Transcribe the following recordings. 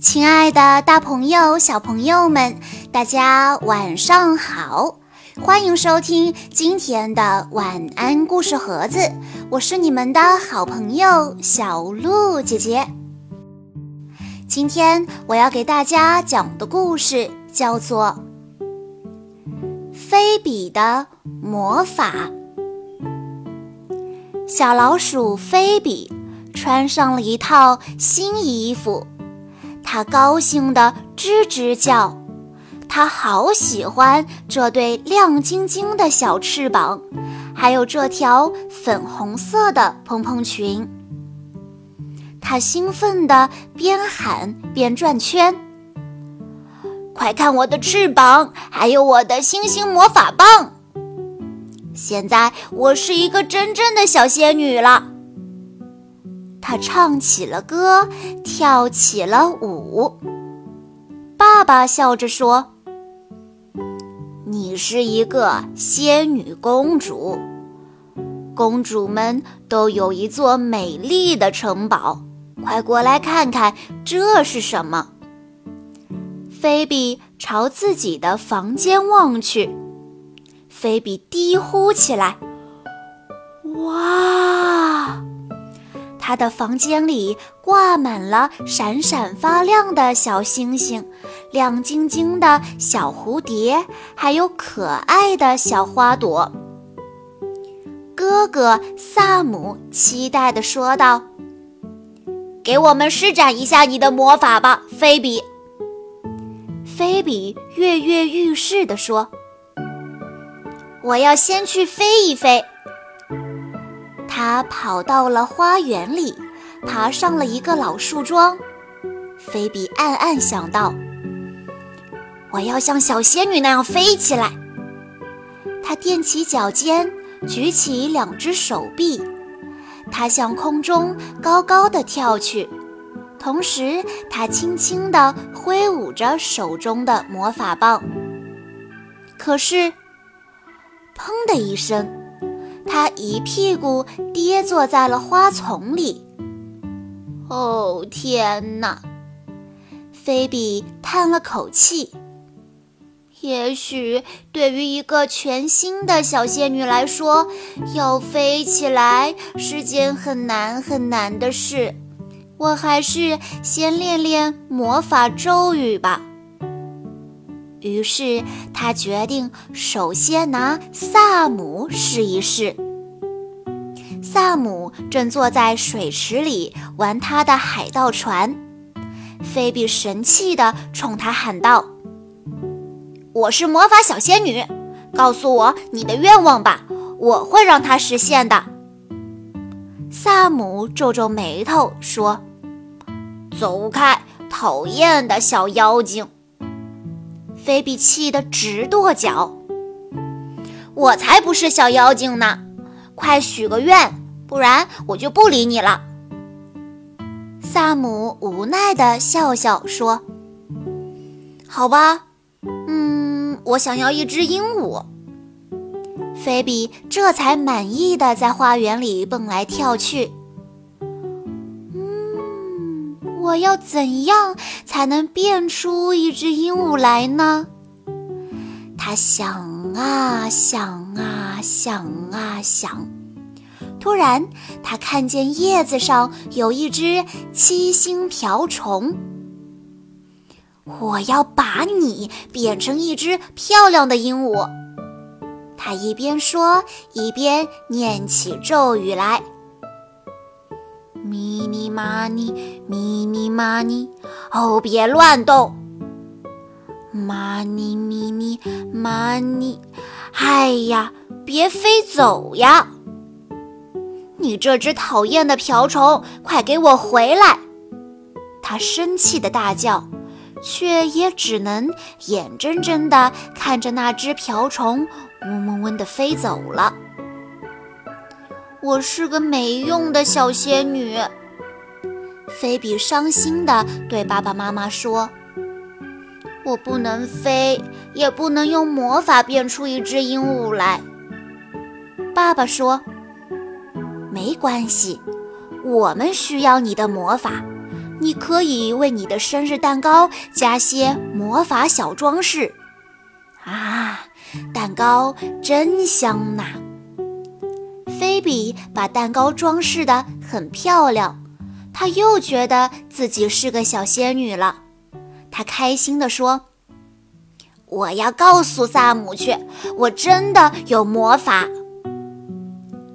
亲爱的，大朋友、小朋友们，大家晚上好！欢迎收听今天的晚安故事盒子，我是你们的好朋友小鹿姐姐。今天我要给大家讲的故事叫做《菲比的魔法》。小老鼠菲比穿上了一套新衣服。它高兴地吱吱叫，它好喜欢这对亮晶晶的小翅膀，还有这条粉红色的蓬蓬裙。它兴奋地边喊边转圈：“快看我的翅膀，还有我的星星魔法棒！现在我是一个真正的小仙女了。”他唱起了歌，跳起了舞。爸爸笑着说：“你是一个仙女公主，公主们都有一座美丽的城堡。快过来看看，这是什么？”菲比朝自己的房间望去，菲比低呼起来：“哇！”他的房间里挂满了闪闪发亮的小星星，亮晶晶的小蝴蝶，还有可爱的小花朵。哥哥萨姆期待地说道：“给我们施展一下你的魔法吧，菲比。”菲比跃跃欲试地说：“我要先去飞一飞。”他跑到了花园里，爬上了一个老树桩。菲比暗暗想到：“我要像小仙女那样飞起来。”他踮起脚尖，举起两只手臂，他向空中高高的跳去，同时他轻轻地挥舞着手中的魔法棒。可是，砰的一声。他一屁股跌坐在了花丛里。哦，天哪！菲比叹了口气。也许对于一个全新的小仙女来说，要飞起来是件很难很难的事。我还是先练练魔法咒语吧。于是他决定首先拿萨姆试一试。萨姆正坐在水池里玩他的海盗船，菲比神气地冲他喊道：“我是魔法小仙女，告诉我你的愿望吧，我会让它实现的。”萨姆皱皱眉头说：“走开，讨厌的小妖精！”菲比气得直跺脚：“我才不是小妖精呢！快许个愿，不然我就不理你了。”萨姆无奈地笑笑说：“好吧，嗯，我想要一只鹦鹉。”菲比这才满意的在花园里蹦来跳去。我要怎样才能变出一只鹦鹉来呢？他想啊想啊想啊想，突然他看见叶子上有一只七星瓢虫。我要把你变成一只漂亮的鹦鹉。他一边说，一边念起咒语来。咪咪嘛尼，咪咪嘛尼，哦，别乱动！嘛尼咪咪嘛尼，哎呀，别飞走呀！你这只讨厌的瓢虫，快给我回来！它生气的大叫，却也只能眼睁睁地看着那只瓢虫嗡嗡嗡地飞走了。我是个没用的小仙女，菲比伤心地对爸爸妈妈说：“我不能飞，也不能用魔法变出一只鹦鹉来。”爸爸说：“没关系，我们需要你的魔法，你可以为你的生日蛋糕加些魔法小装饰。啊，蛋糕真香呐！菲比把蛋糕装饰的很漂亮，她又觉得自己是个小仙女了。她开心地说：“我要告诉萨姆去，我真的有魔法。”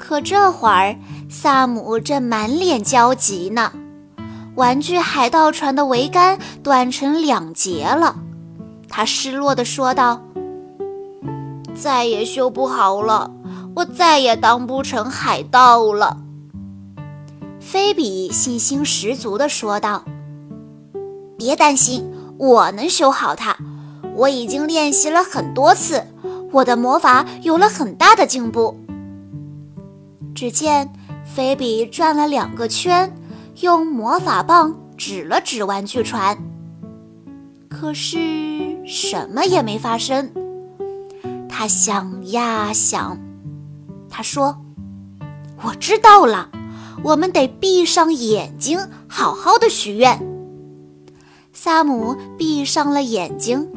可这会儿，萨姆正满脸焦急呢。玩具海盗船的桅杆断成两截了，他失落地说道：“再也修不好了，我再也当不成海盗了。”菲比信心十足地说道：“别担心，我能修好它。我已经练习了很多次，我的魔法有了很大的进步。”只见菲比转了两个圈。用魔法棒指了指玩具船，可是什么也没发生。他想呀想，他说：“我知道了，我们得闭上眼睛，好好的许愿。”萨姆闭上了眼睛，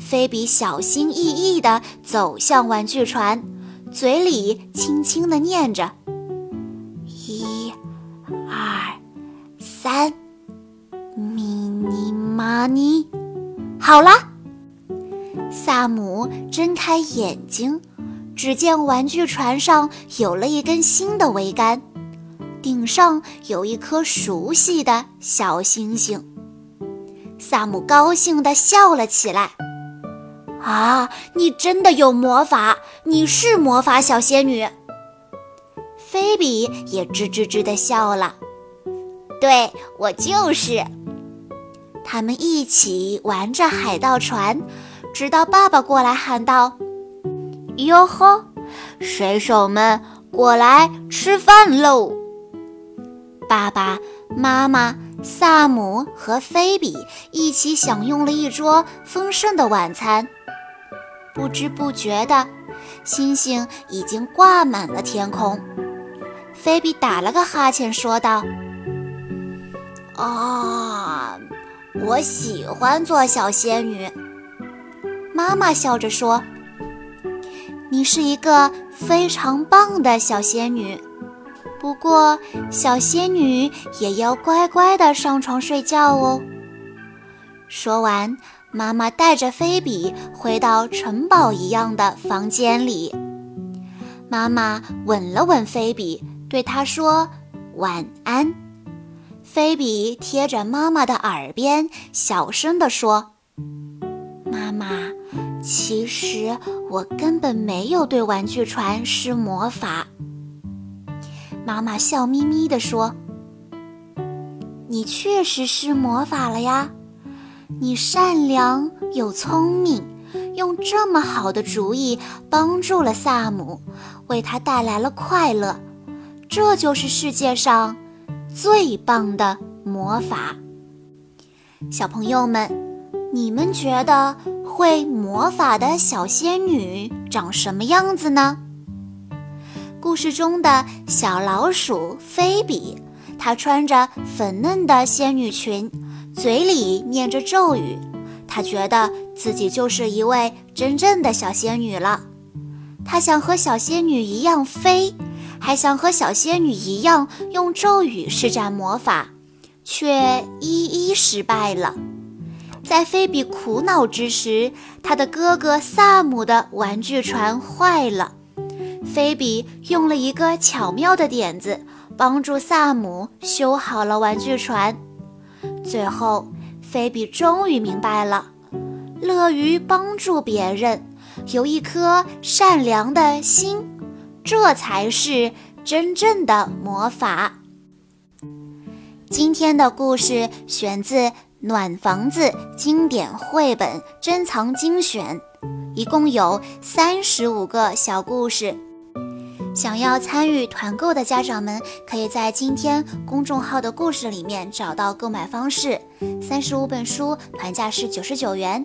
菲比小心翼翼地走向玩具船，嘴里轻轻地念着：“一。”二三，咪尼玛尼，好啦！萨姆睁开眼睛，只见玩具船上有了一根新的桅杆，顶上有一颗熟悉的小星星。萨姆高兴地笑了起来。啊，你真的有魔法！你是魔法小仙女。菲比也吱吱吱地笑了。对我就是。他们一起玩着海盗船，直到爸爸过来喊道：“哟呵，水手们过来吃饭喽！”爸爸妈妈、萨姆和菲比一起享用了一桌丰盛的晚餐。不知不觉的，星星已经挂满了天空。菲比打了个哈欠，说道。啊，我喜欢做小仙女。妈妈笑着说：“你是一个非常棒的小仙女，不过小仙女也要乖乖的上床睡觉哦。”说完，妈妈带着菲比回到城堡一样的房间里。妈妈吻了吻菲比，对她说：“晚安。”菲比贴着妈妈的耳边，小声地说：“妈妈，其实我根本没有对玩具船施魔法。”妈妈笑眯眯地说：“你确实施魔法了呀！你善良又聪明，用这么好的主意帮助了萨姆，为他带来了快乐。这就是世界上……”最棒的魔法，小朋友们，你们觉得会魔法的小仙女长什么样子呢？故事中的小老鼠菲比，她穿着粉嫩的仙女裙，嘴里念着咒语，她觉得自己就是一位真正的小仙女了。她想和小仙女一样飞。还想和小仙女一样用咒语施展魔法，却一一失败了。在菲比苦恼之时，他的哥哥萨姆的玩具船坏了。菲比用了一个巧妙的点子，帮助萨姆修好了玩具船。最后，菲比终于明白了，乐于帮助别人，有一颗善良的心。这才是真正的魔法。今天的故事选自《暖房子》经典绘本珍藏精选，一共有三十五个小故事。想要参与团购的家长们，可以在今天公众号的故事里面找到购买方式。三十五本书，团价是九十九元。